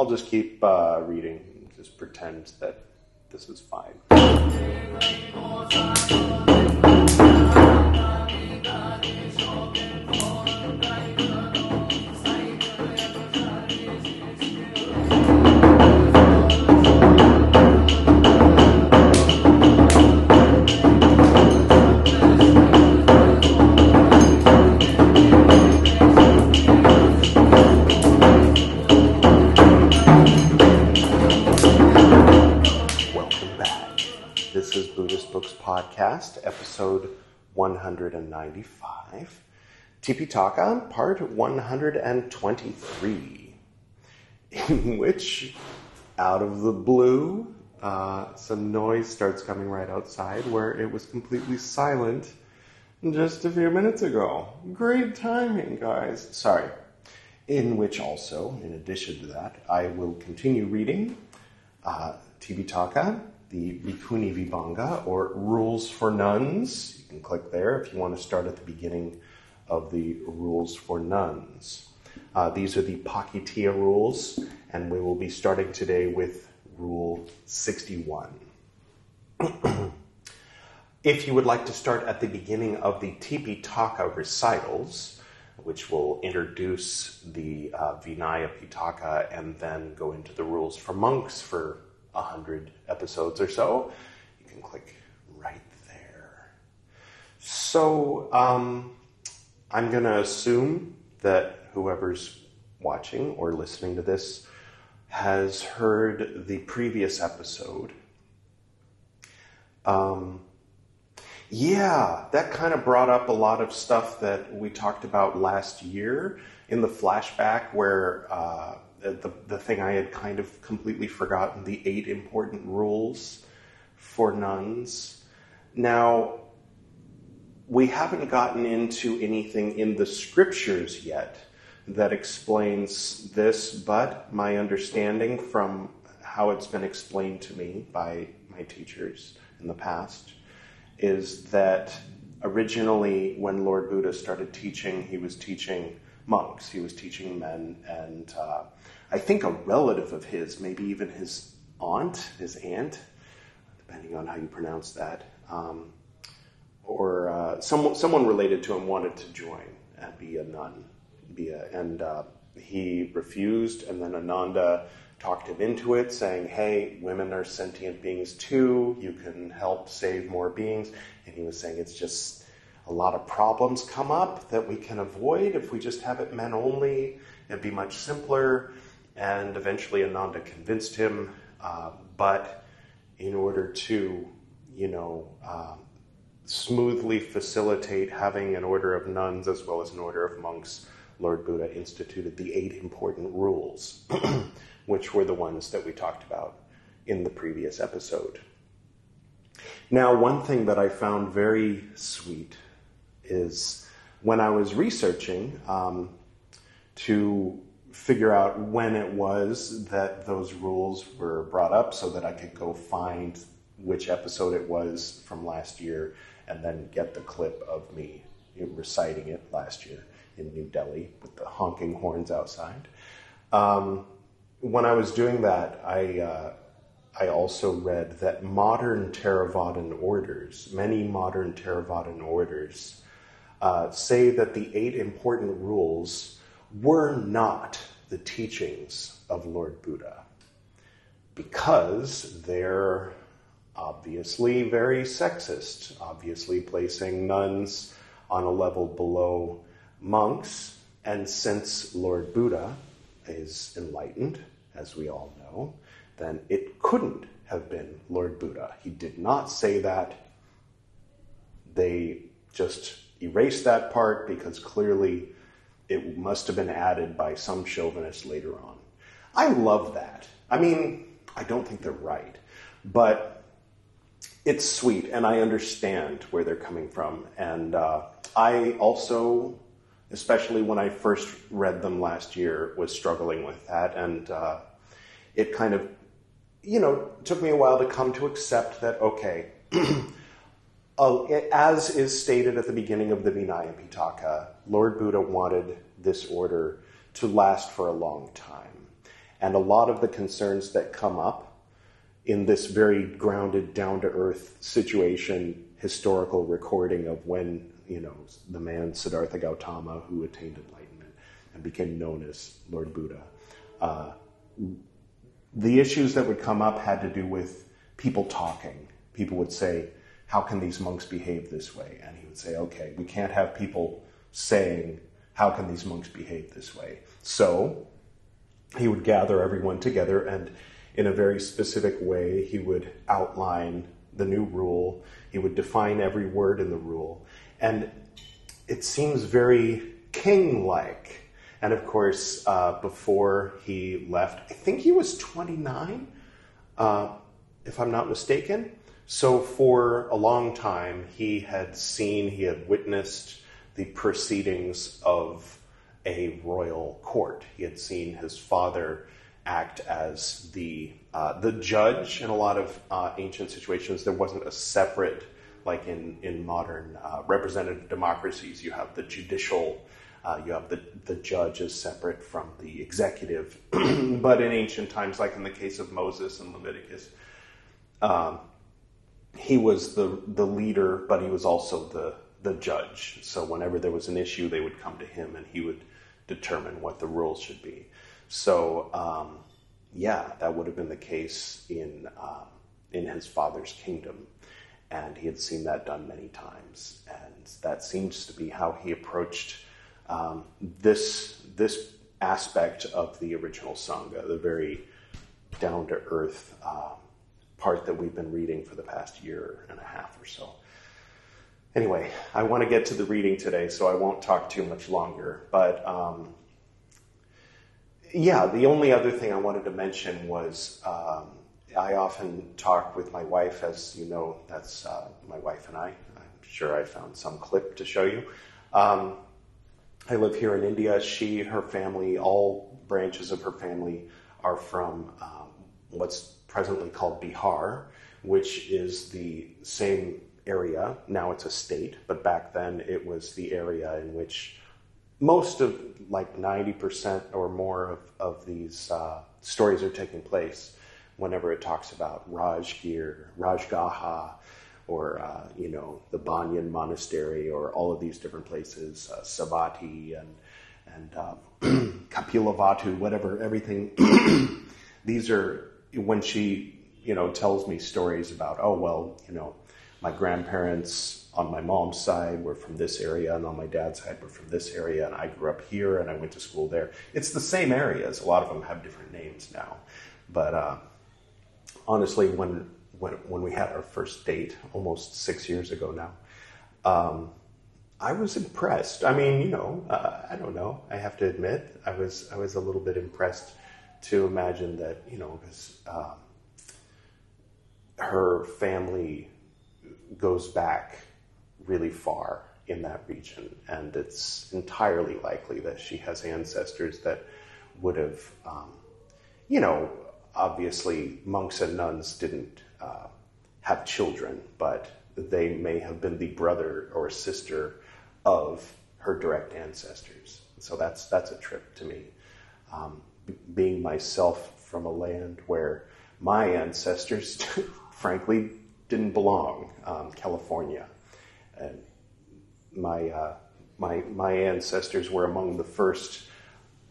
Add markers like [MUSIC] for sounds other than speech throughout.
I'll just keep uh, reading. Just pretend that this is fine. 195. Tipitaka, part 123, in which, out of the blue, uh, some noise starts coming right outside where it was completely silent just a few minutes ago. Great timing, guys. Sorry. In which also, in addition to that, I will continue reading uh, Tipitaka, the Bhikkhuni Vibhanga, or Rules for Nuns. You can click there if you want to start at the beginning of the Rules for Nuns. Uh, these are the Pakitiya rules, and we will be starting today with Rule 61. [CLEARS THROAT] if you would like to start at the beginning of the Tipitaka recitals, which will introduce the uh, Vinaya Pitaka and then go into the rules for monks for a hundred episodes or so. You can click right there. So um, I'm going to assume that whoever's watching or listening to this has heard the previous episode. Um, yeah, that kind of brought up a lot of stuff that we talked about last year in the flashback, where uh, the, the thing I had kind of completely forgotten the eight important rules for nuns. Now, we haven't gotten into anything in the scriptures yet that explains this, but my understanding from how it's been explained to me by my teachers in the past is that originally, when Lord Buddha started teaching, he was teaching monks, he was teaching men, and uh, I think a relative of his, maybe even his aunt, his aunt, depending on how you pronounce that, um, or uh, someone, someone related to him wanted to join and be a nun, be a, and uh, he refused, and then Ananda talked him into it, saying, Hey, women are sentient beings too. You can help save more beings. And he was saying it's just a lot of problems come up that we can avoid if we just have it men only. It'd be much simpler. And eventually Ananda convinced him. Uh, but in order to, you know, um, smoothly facilitate having an order of nuns as well as an order of monks, Lord Buddha instituted the eight important rules. [CLEARS THROAT] which were the ones that we talked about in the previous episode. Now, one thing that I found very sweet is when I was researching um, to figure out when it was that those rules were brought up so that I could go find which episode it was from last year and then get the clip of me reciting it last year in New Delhi with the honking horns outside. Um, when I was doing that, I uh, I also read that modern Theravadan orders, many modern Theravadan orders, uh, say that the eight important rules were not the teachings of Lord Buddha because they're obviously very sexist, obviously placing nuns on a level below monks. And since Lord Buddha is enlightened, as we all know, then it couldn't have been Lord Buddha. He did not say that. They just erased that part because clearly it must have been added by some chauvinist later on. I love that. I mean, I don't think they're right, but it's sweet, and I understand where they're coming from. And uh, I also especially when I first read them last year, was struggling with that. And uh, it kind of, you know, took me a while to come to accept that, okay, [CLEARS THROAT] uh, as is stated at the beginning of the Vinaya Pitaka, Lord Buddha wanted this order to last for a long time. And a lot of the concerns that come up in this very grounded, down to earth situation, historical recording of when, you know, the man Siddhartha Gautama who attained enlightenment and became known as Lord Buddha. Uh, the issues that would come up had to do with people talking. People would say, How can these monks behave this way? And he would say, Okay, we can't have people saying, How can these monks behave this way? So he would gather everyone together and in a very specific way, he would outline the new rule. He would define every word in the rule. And it seems very king like. And of course, uh, before he left, I think he was 29, uh, if I'm not mistaken. So for a long time, he had seen, he had witnessed the proceedings of a royal court. He had seen his father act as the uh, the judge in a lot of uh, ancient situations. There wasn't a separate, like in in modern uh, representative democracies, you have the judicial, uh, you have the the judge is separate from the executive. [CLEARS THROAT] but in ancient times, like in the case of Moses and Leviticus, um, he was the the leader, but he was also the the judge. So whenever there was an issue, they would come to him, and he would determine what the rules should be. So, um, yeah, that would have been the case in, um, in his father's kingdom. And he had seen that done many times. And that seems to be how he approached um, this, this aspect of the original Sangha, the very down to earth uh, part that we've been reading for the past year and a half or so. Anyway, I want to get to the reading today, so I won't talk too much longer. But um, yeah, the only other thing I wanted to mention was um, I often talk with my wife, as you know, that's uh, my wife and I. I'm sure I found some clip to show you. Um, I live here in India. She, her family, all branches of her family are from um, what's presently called Bihar, which is the same area. Now it's a state, but back then it was the area in which most of like 90% or more of, of these uh, stories are taking place whenever it talks about Rajgir, Rajgaha, or uh, you know the Banyan Monastery, or all of these different places, uh, Savatthi and and um, [CLEARS THROAT] whatever, everything. [CLEARS THROAT] these are when she you know tells me stories about oh well you know my grandparents on my mom's side were from this area, and on my dad's side were from this area, and I grew up here and I went to school there. It's the same areas. A lot of them have different names now. But uh, honestly, when, when, when we had our first date, almost six years ago now, um, I was impressed. I mean, you know, uh, I don't know. I have to admit, I was I was a little bit impressed to imagine that, you know, because um, her family goes back really far in that region, and it's entirely likely that she has ancestors that would have, um, you know, obviously monks and nuns didn't uh, have children, but they may have been the brother or sister of her direct ancestors. So that's that's a trip to me. Um, being myself from a land where my ancestors, [LAUGHS] frankly, didn't belong, um, California. And my, uh, my, my ancestors were among the first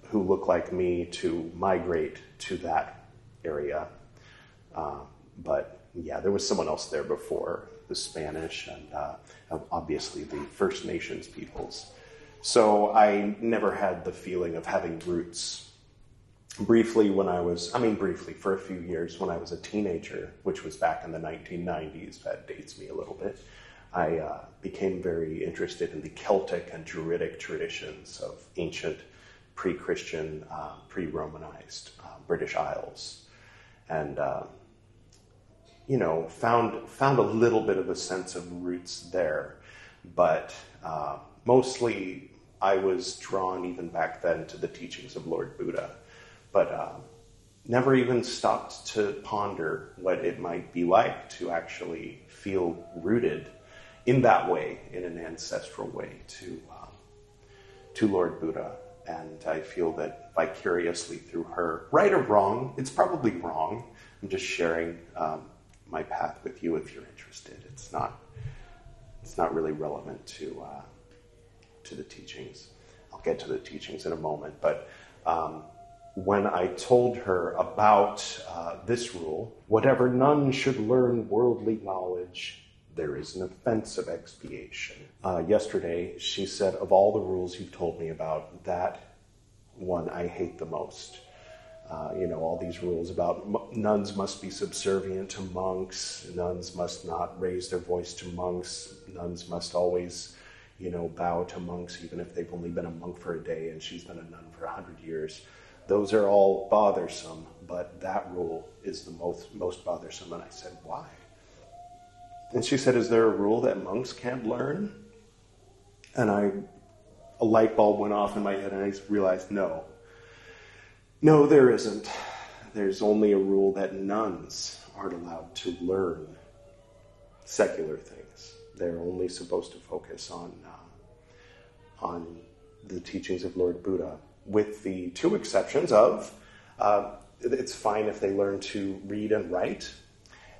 who looked like me to migrate to that area. Uh, but yeah, there was someone else there before the Spanish and uh, obviously the First Nations peoples. So I never had the feeling of having roots briefly when I was, I mean, briefly for a few years when I was a teenager, which was back in the 1990s, that dates me a little bit, I uh, became very interested in the Celtic and Druidic traditions of ancient pre Christian, uh, pre Romanized uh, British Isles. And, uh, you know, found, found a little bit of a sense of roots there. But uh, mostly I was drawn even back then to the teachings of Lord Buddha but uh, never even stopped to ponder what it might be like to actually feel rooted in that way, in an ancestral way, to um, to Lord Buddha. and I feel that vicariously through her, right or wrong, it's probably wrong. I'm just sharing um, my path with you if you're interested. It's not it's not really relevant to uh, to the teachings. I'll get to the teachings in a moment, but um, when I told her about uh, this rule, whatever nun should learn worldly knowledge, there is an offense of expiation. Uh, yesterday, she said, Of all the rules you've told me about, that one I hate the most. Uh, you know, all these rules about nuns must be subservient to monks, nuns must not raise their voice to monks, nuns must always, you know, bow to monks even if they've only been a monk for a day and she's been a nun for a hundred years. Those are all bothersome, but that rule is the most, most bothersome. And I said, Why? And she said, Is there a rule that monks can't learn? And I, a light bulb went off in my head, and I realized, no. No, there isn't. There's only a rule that nuns aren't allowed to learn secular things. They're only supposed to focus on, uh, on the teachings of Lord Buddha, with the two exceptions of uh, it's fine if they learn to read and write,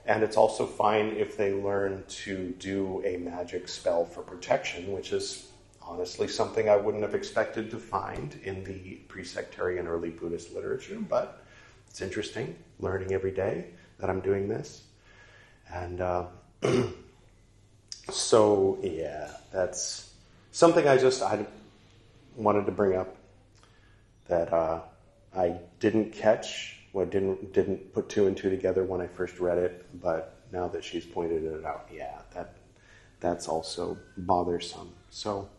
and it's also fine if they learn to do a magic spell for protection, which is honestly something I wouldn't have expected to find in the pre sectarian early Buddhist literature, but it's interesting learning every day that I'm doing this. And uh, [CLEARS THROAT] so, yeah, that's something I just I wanted to bring up that uh, I didn't catch well, didn't didn't put two and two together when I first read it, but now that she's pointed it out, yeah, that that's also bothersome. So,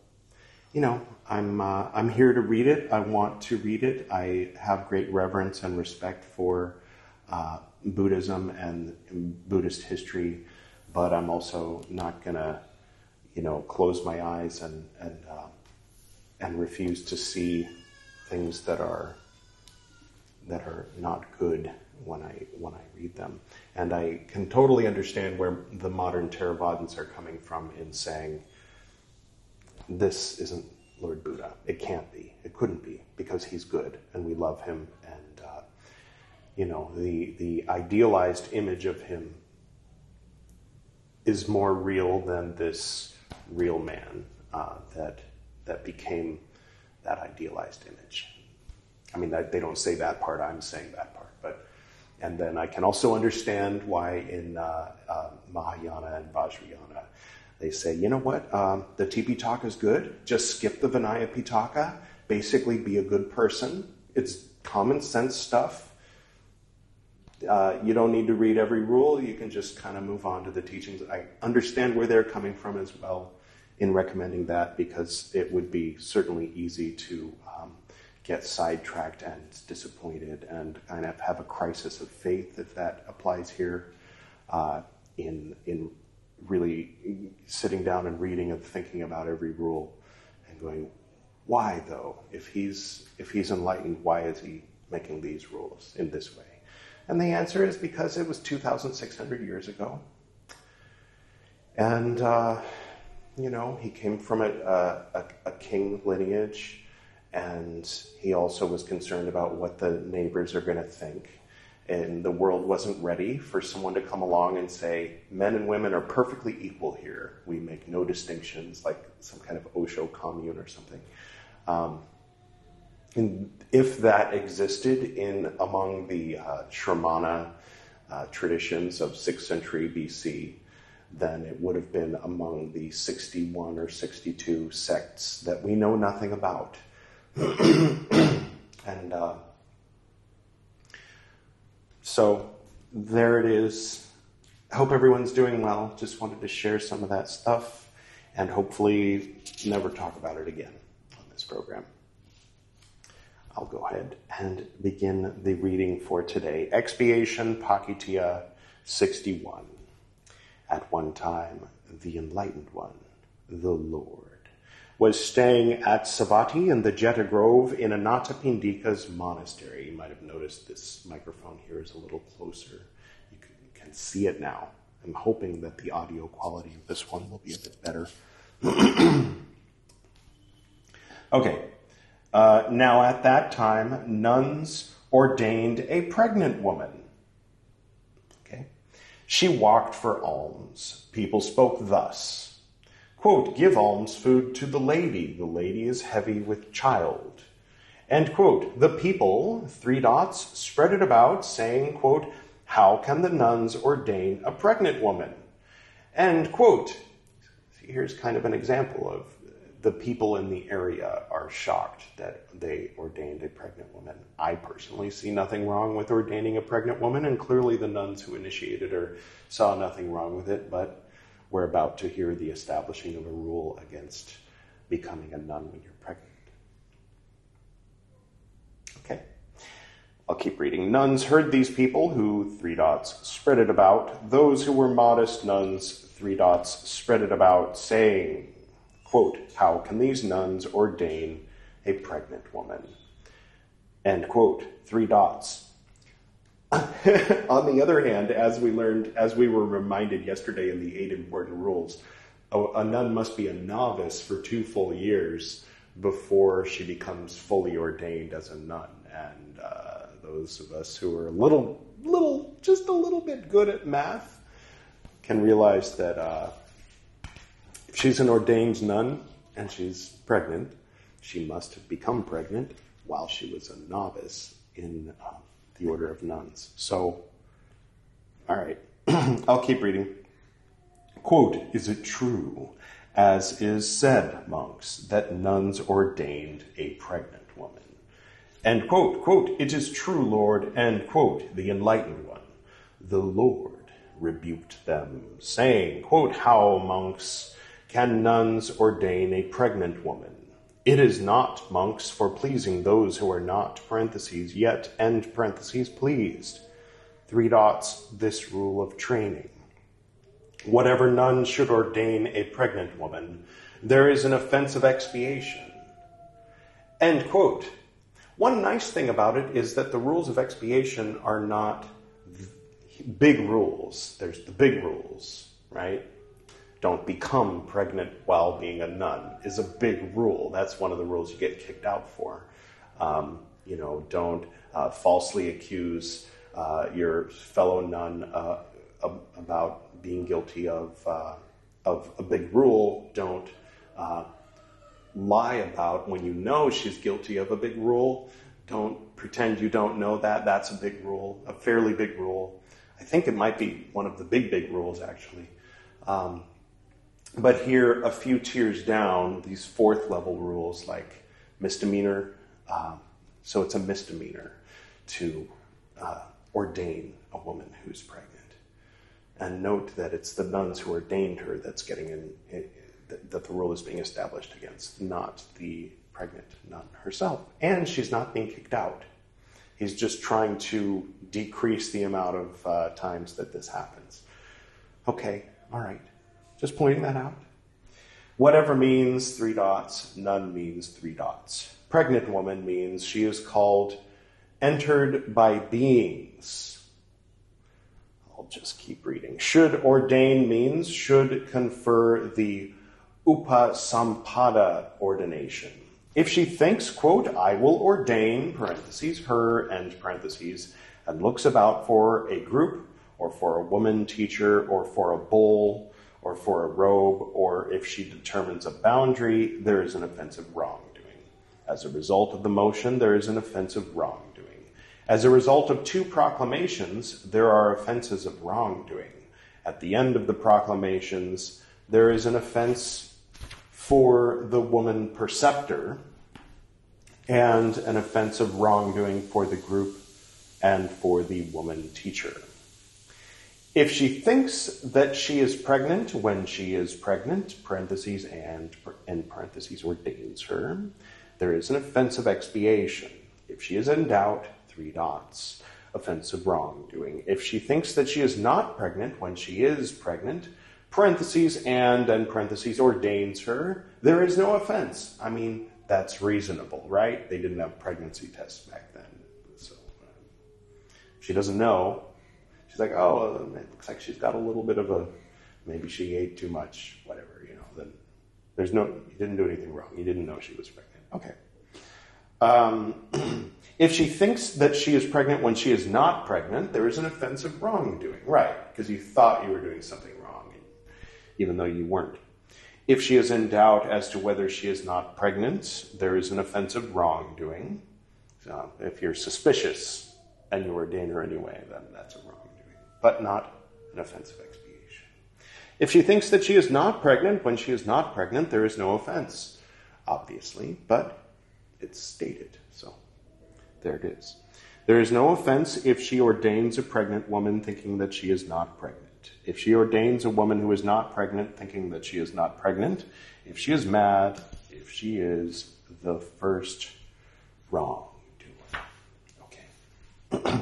you know, I'm uh, I'm here to read it. I want to read it. I have great reverence and respect for uh, Buddhism and Buddhist history, but I'm also not gonna, you know, close my eyes and and uh, and refuse to see things that are that are not good when I when I read them. And I can totally understand where the modern Theravadins are coming from in saying this isn't Lord Buddha. It can't be. It couldn't be because he's good and we love him. And uh, you know the the idealized image of him is more real than this real man uh, that that became that idealized image. I mean, they don't say that part, I'm saying that part. But, and then I can also understand why in uh, uh, Mahayana and Vajrayana, they say, you know what, um, the Tipitaka is good, just skip the Vinaya Pitaka, basically be a good person. It's common sense stuff. Uh, you don't need to read every rule, you can just kind of move on to the teachings. I understand where they're coming from as well in recommending that because it would be certainly easy to um, get sidetracked and disappointed and kind of have a crisis of faith, if that applies here, uh, in in really sitting down and reading and thinking about every rule and going, why though? If he's if he's enlightened, why is he making these rules in this way? And the answer is because it was 2,600 years ago, and uh, you know he came from a, a, a king lineage and he also was concerned about what the neighbors are going to think. And the world wasn't ready for someone to come along and say, men and women are perfectly equal here. We make no distinctions, like some kind of Osho commune or something. Um, and if that existed in among the uh, Shramana uh, traditions of 6th century BC, then it would have been among the 61 or 62 sects that we know nothing about. [CLEARS THROAT] and uh, so there it is. I hope everyone's doing well. Just wanted to share some of that stuff and hopefully never talk about it again on this program. I'll go ahead and begin the reading for today. Expiation Pakitiya 61. At one time, the Enlightened One, the Lord was staying at Savatthi in the Jeta Grove in Anathapindika's monastery. You might have noticed this microphone here is a little closer. You can, you can see it now. I'm hoping that the audio quality of this one will be a bit better. [CLEARS THROAT] okay. Uh, now, at that time, nuns ordained a pregnant woman. She walked for alms. People spoke thus quote, Give alms food to the lady. The lady is heavy with child. End quote. The people, three dots, spread it about, saying, quote, How can the nuns ordain a pregnant woman? End quote. Here's kind of an example of the people in the area are shocked that they ordained a pregnant woman. I personally see nothing wrong with ordaining a pregnant woman, and clearly the nuns who initiated her saw nothing wrong with it, but we're about to hear the establishing of a rule against becoming a nun when you're pregnant. Okay. I'll keep reading. Nuns heard these people who, three dots, spread it about. Those who were modest nuns, three dots, spread it about, saying, Quote, How can these nuns ordain a pregnant woman? End quote. Three dots. [LAUGHS] On the other hand, as we learned, as we were reminded yesterday in the eight important rules, a, a nun must be a novice for two full years before she becomes fully ordained as a nun. And uh, those of us who are a little, little, just a little bit good at math can realize that uh, if she's an ordained nun and she's pregnant, she must have become pregnant while she was a novice in uh, the order of nuns. So, all right, [CLEARS THROAT] I'll keep reading. Quote, is it true, as is said, monks, that nuns ordained a pregnant woman? End quote, quote, it is true, Lord, end quote, the enlightened one. The Lord rebuked them, saying, quote, how, monks, can nuns ordain a pregnant woman? It is not, monks, for pleasing those who are not, parentheses, yet, end parentheses, pleased. Three dots, this rule of training. Whatever nun should ordain a pregnant woman, there is an offense of expiation. End quote. One nice thing about it is that the rules of expiation are not big rules. There's the big rules, right? Don't become pregnant while being a nun is a big rule. That's one of the rules you get kicked out for. Um, you know, don't uh, falsely accuse uh, your fellow nun uh, about being guilty of, uh, of a big rule. Don't uh, lie about when you know she's guilty of a big rule. Don't pretend you don't know that. That's a big rule, a fairly big rule. I think it might be one of the big, big rules, actually. Um, but here, a few tiers down, these fourth level rules like misdemeanor, um, so it's a misdemeanor to uh, ordain a woman who's pregnant. And note that it's the nuns who ordained her that's getting in, that the rule is being established against, not the pregnant nun herself. And she's not being kicked out. He's just trying to decrease the amount of uh, times that this happens. Okay, all right. Just pointing that out. Whatever means three dots, nun means three dots. Pregnant woman means she is called entered by beings. I'll just keep reading. Should ordain means should confer the upasampada ordination. If she thinks, quote, I will ordain, parentheses, her, and parentheses, and looks about for a group, or for a woman teacher, or for a bowl, or for a robe, or if she determines a boundary, there is an offensive wrongdoing. As a result of the motion, there is an offensive wrongdoing. As a result of two proclamations, there are offenses of wrongdoing. At the end of the proclamations, there is an offense for the woman preceptor and an offense of wrongdoing for the group and for the woman teacher. If she thinks that she is pregnant when she is pregnant, parentheses, and in parentheses ordains her, there is an offense of expiation. If she is in doubt, three dots, offense of wrongdoing. If she thinks that she is not pregnant when she is pregnant, parentheses, and then parentheses ordains her, there is no offense. I mean, that's reasonable, right? They didn't have pregnancy tests back then. So, uh, she doesn't know, She's like, oh, it looks like she's got a little bit of a, maybe she ate too much, whatever, you know. Then there's no, you didn't do anything wrong. You didn't know she was pregnant. Okay. Um, [CLEARS THROAT] if she thinks that she is pregnant when she is not pregnant, there is an offense of wrongdoing. Right, because you thought you were doing something wrong, even though you weren't. If she is in doubt as to whether she is not pregnant, there is an offense of wrongdoing. So if you're suspicious and you ordain her anyway, then that's a wrongdoing, but not an offense of expiation. If she thinks that she is not pregnant when she is not pregnant, there is no offense, obviously, but it's stated. So there it is. There is no offense if she ordains a pregnant woman thinking that she is not pregnant. If she ordains a woman who is not pregnant thinking that she is not pregnant, if she is mad, if she is the first wrong. Okay.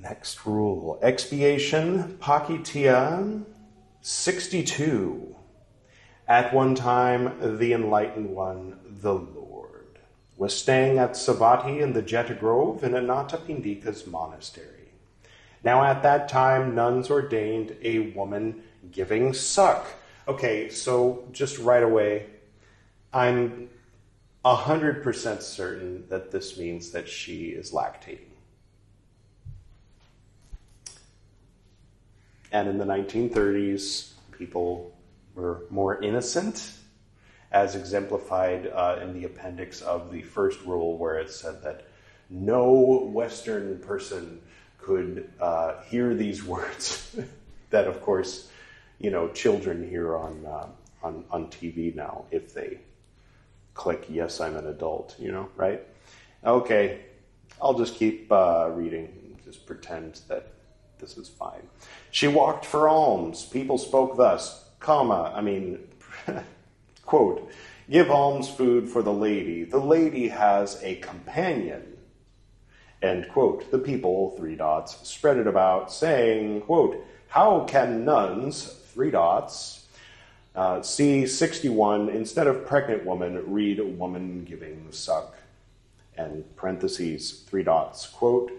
Next rule expiation, Pakitia 62. At one time, the enlightened one, the Lord, was staying at Savatthi in the Jeta Grove in Anathapindika's monastery. Now, at that time, nuns ordained a woman giving suck. Okay, so just right away, I'm 100% certain that this means that she is lactating. And in the 1930s, people were more innocent, as exemplified uh, in the appendix of the first rule, where it said that no Western person could uh, hear these [LAUGHS] words. that, of course, you know, children hear on, uh, on on TV now if they click "Yes, I'm an adult." You know, right? Okay, I'll just keep uh, reading. Just pretend that this is fine. She walked for alms. People spoke thus comma, I mean, [LAUGHS] quote, give alms food for the lady. The lady has a companion. End quote. The people, three dots, spread it about, saying, quote, how can nuns, three dots, uh, C61, instead of pregnant woman, read woman giving suck? And parentheses, three dots, quote,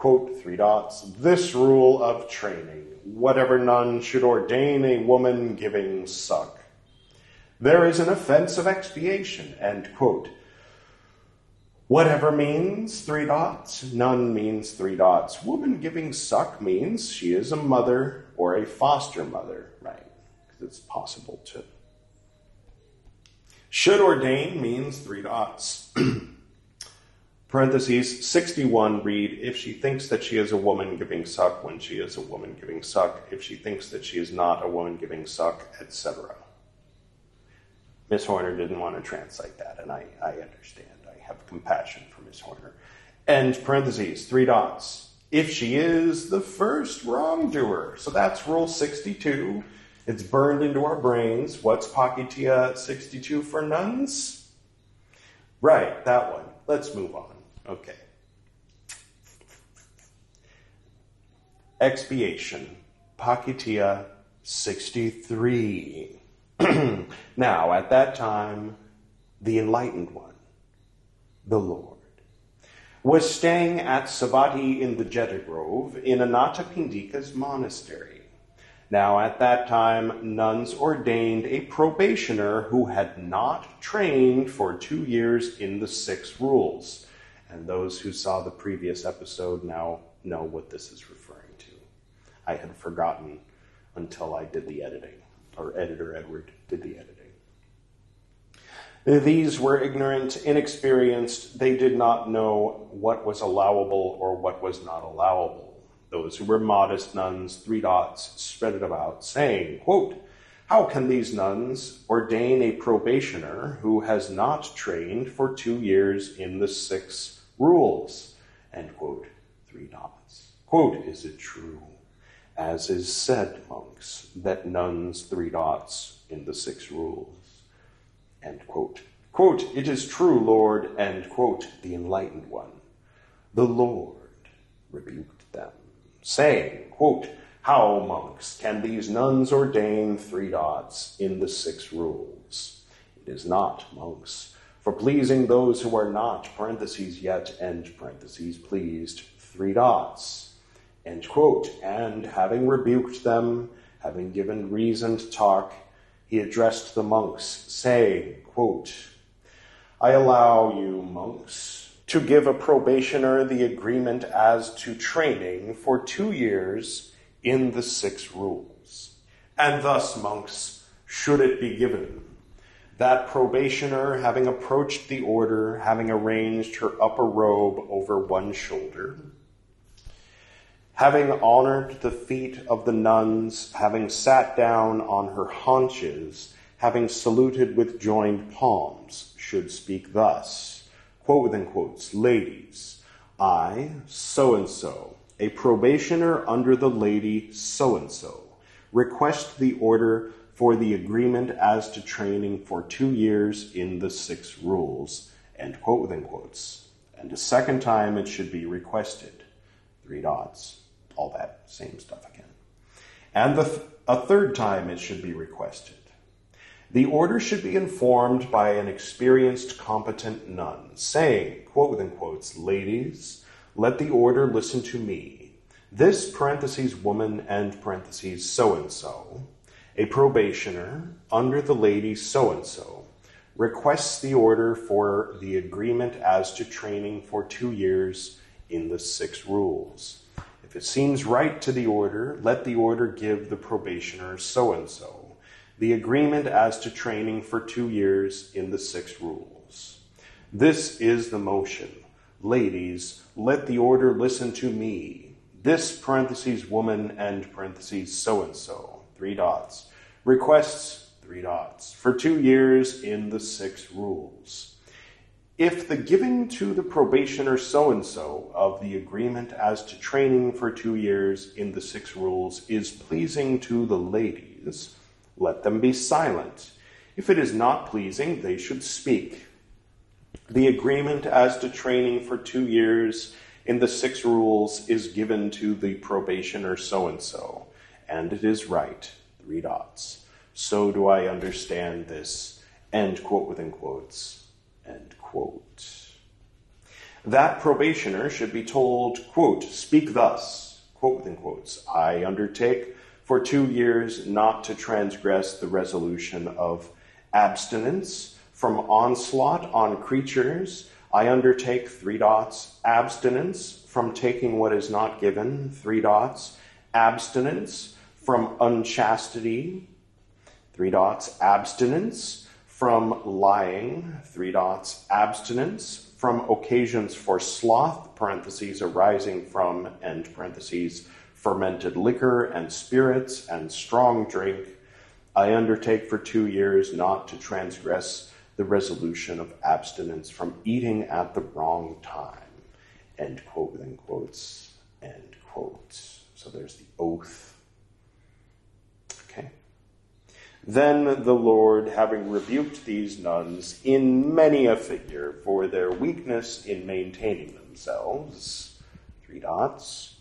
quote, three dots, this rule of training whatever nun should ordain a woman giving suck. There is an offense of expiation, end quote. Whatever means three dots, nun means three dots. Woman giving suck means she is a mother or a foster mother, right? Because it's possible to. Should ordain means three dots. [CLEARS THROAT] Parentheses 61 read, if she thinks that she is a woman giving suck when she is a woman giving suck, if she thinks that she is not a woman giving suck, etc. Miss Horner didn't want to translate that, and I, I understand. I have compassion for Miss Horner. And parentheses, three dots. If she is the first wrongdoer. So that's rule 62. It's burned into our brains. What's Pakitia 62 for nuns? Right, that one. Let's move on. Okay. Expiation, Pakitia 63. [CLEARS THROAT] now, at that time, the enlightened one, the Lord, was staying at Savatthi in the Jeta Grove in Anathapindika's monastery. Now, at that time, nuns ordained a probationer who had not trained for two years in the six rules. And those who saw the previous episode now know what this is referring to. I had forgotten until I did the editing, or editor Edward did the editing. These were ignorant, inexperienced. They did not know what was allowable or what was not allowable. Those who were modest nuns, three dots, spread it about, saying, quote, How can these nuns ordain a probationer who has not trained for two years in the six rules. End quote. Three dots. Quote, is it true, as is said, monks, that nuns three dots in the six rules? End quote. Quote, it is true, Lord, end quote, the enlightened one. The Lord rebuked them, saying, quote, how, monks, can these nuns ordain three dots in the six rules? It is not, monks, for pleasing those who are not, parentheses yet, end parentheses, pleased, three dots, end quote. And having rebuked them, having given reason to talk, he addressed the monks, saying, quote, I allow you, monks, to give a probationer the agreement as to training for two years in the six rules. And thus, monks, should it be given. That probationer, having approached the order, having arranged her upper robe over one shoulder, having honored the feet of the nuns, having sat down on her haunches, having saluted with joined palms, should speak thus, quote within quotes, ladies, I, so and so, a probationer under the lady so and so, request the order for the agreement as to training for two years in the six rules, end quote within quotes. And a second time it should be requested. Three dots. All that same stuff again. And th- a third time it should be requested. The order should be informed by an experienced, competent nun, saying, quote within quotes, ladies, let the order listen to me. This parentheses woman and parentheses so and so, a probationer under the lady so and so, requests the order for the agreement as to training for two years in the six rules. If it seems right to the order, let the order give the probationer so and so the agreement as to training for two years in the six rules. This is the motion. Ladies, let the order listen to me. This parentheses woman and parentheses so and so, three dots, requests three dots for two years in the six rules. If the giving to the probationer so and so of the agreement as to training for two years in the six rules is pleasing to the ladies, let them be silent. If it is not pleasing, they should speak. The agreement as to training for two years in the six rules is given to the probationer so and so, and it is right. Three dots. So do I understand this. End quote within quotes. End quote. That probationer should be told, quote, speak thus, quote within quotes, I undertake for two years not to transgress the resolution of abstinence from onslaught on creatures. I undertake three dots, abstinence from taking what is not given, three dots, abstinence from unchastity, three dots, abstinence from lying, three dots, abstinence from occasions for sloth, parentheses, arising from, end parentheses, fermented liquor and spirits and strong drink. I undertake for two years not to transgress the resolution of abstinence from eating at the wrong time. End quote within quotes, end quote. So there's the oath. Okay. Then the Lord, having rebuked these nuns in many a figure for their weakness in maintaining themselves, three dots,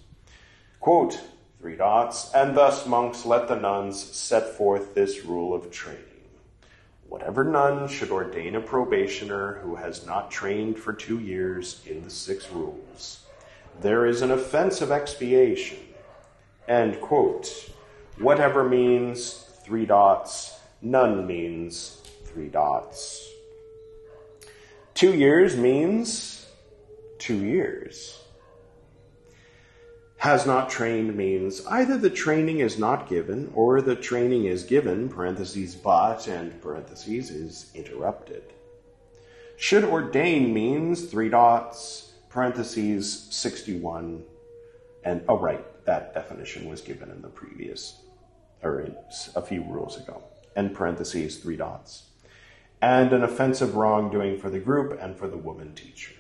quote, three dots, and thus, monks, let the nuns set forth this rule of training. Whatever nun should ordain a probationer who has not trained for two years in the six rules, there is an offense of expiation. End quote. Whatever means three dots, nun means three dots. Two years means two years. Has not trained means either the training is not given or the training is given, parentheses, but, and parentheses, is interrupted. Should ordain means three dots, parentheses, 61, and, oh, right, that definition was given in the previous, or a few rules ago, and parentheses, three dots. And an offensive wrongdoing for the group and for the woman teacher.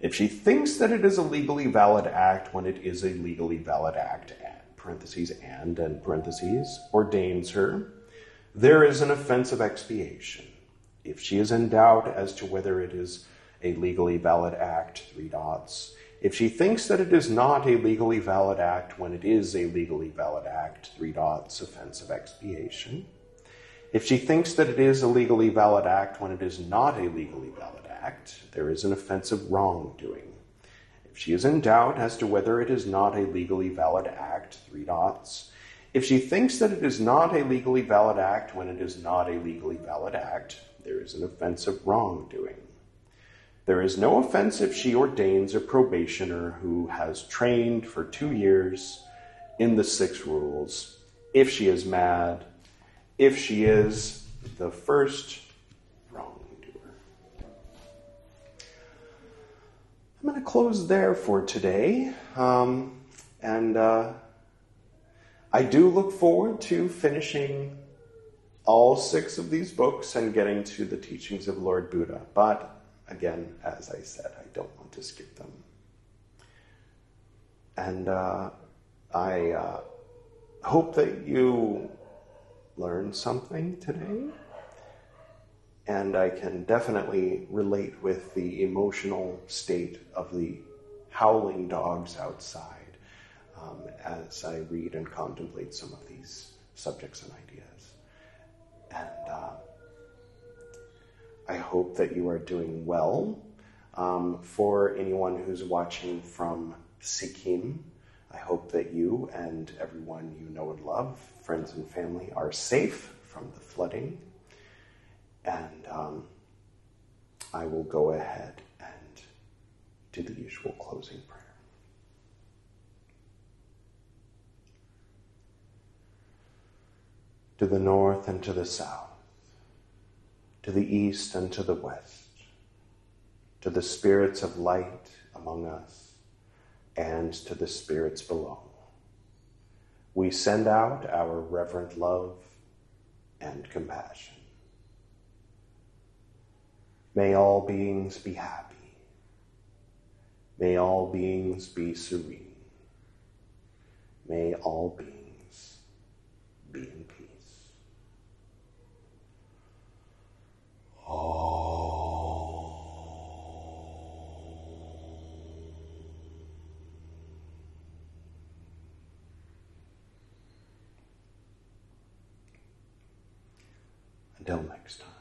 If she thinks that it is a legally valid act when it is a legally valid act, parentheses and and parentheses, ordains her, there is an offense of expiation. If she is in doubt as to whether it is a legally valid act, three dots. If she thinks that it is not a legally valid act when it is a legally valid act, three dots, offense of expiation. If she thinks that it is a legally valid act when it is not a legally valid act, there is an offense of wrongdoing. If she is in doubt as to whether it is not a legally valid act, three dots. If she thinks that it is not a legally valid act when it is not a legally valid act, there is an offense of wrongdoing. There is no offense if she ordains a probationer who has trained for two years in the six rules, if she is mad, if she is the first wrongdoer. I'm going to close there for today. Um, and uh, I do look forward to finishing all six of these books and getting to the teachings of Lord Buddha. But again, as I said, I don't want to skip them. And uh, I uh, hope that you learned something today. And I can definitely relate with the emotional state of the howling dogs outside um, as I read and contemplate some of these subjects and ideas. And uh, I hope that you are doing well. Um, for anyone who's watching from Sikkim, I hope that you and everyone you know and love, friends and family, are safe from the flooding. And um, I will go ahead and do the usual closing prayer. To the north and to the south, to the east and to the west, to the spirits of light among us and to the spirits below. We send out our reverent love and compassion. May all beings be happy. May all beings be serene. May all beings be in peace. Oh. Until next time.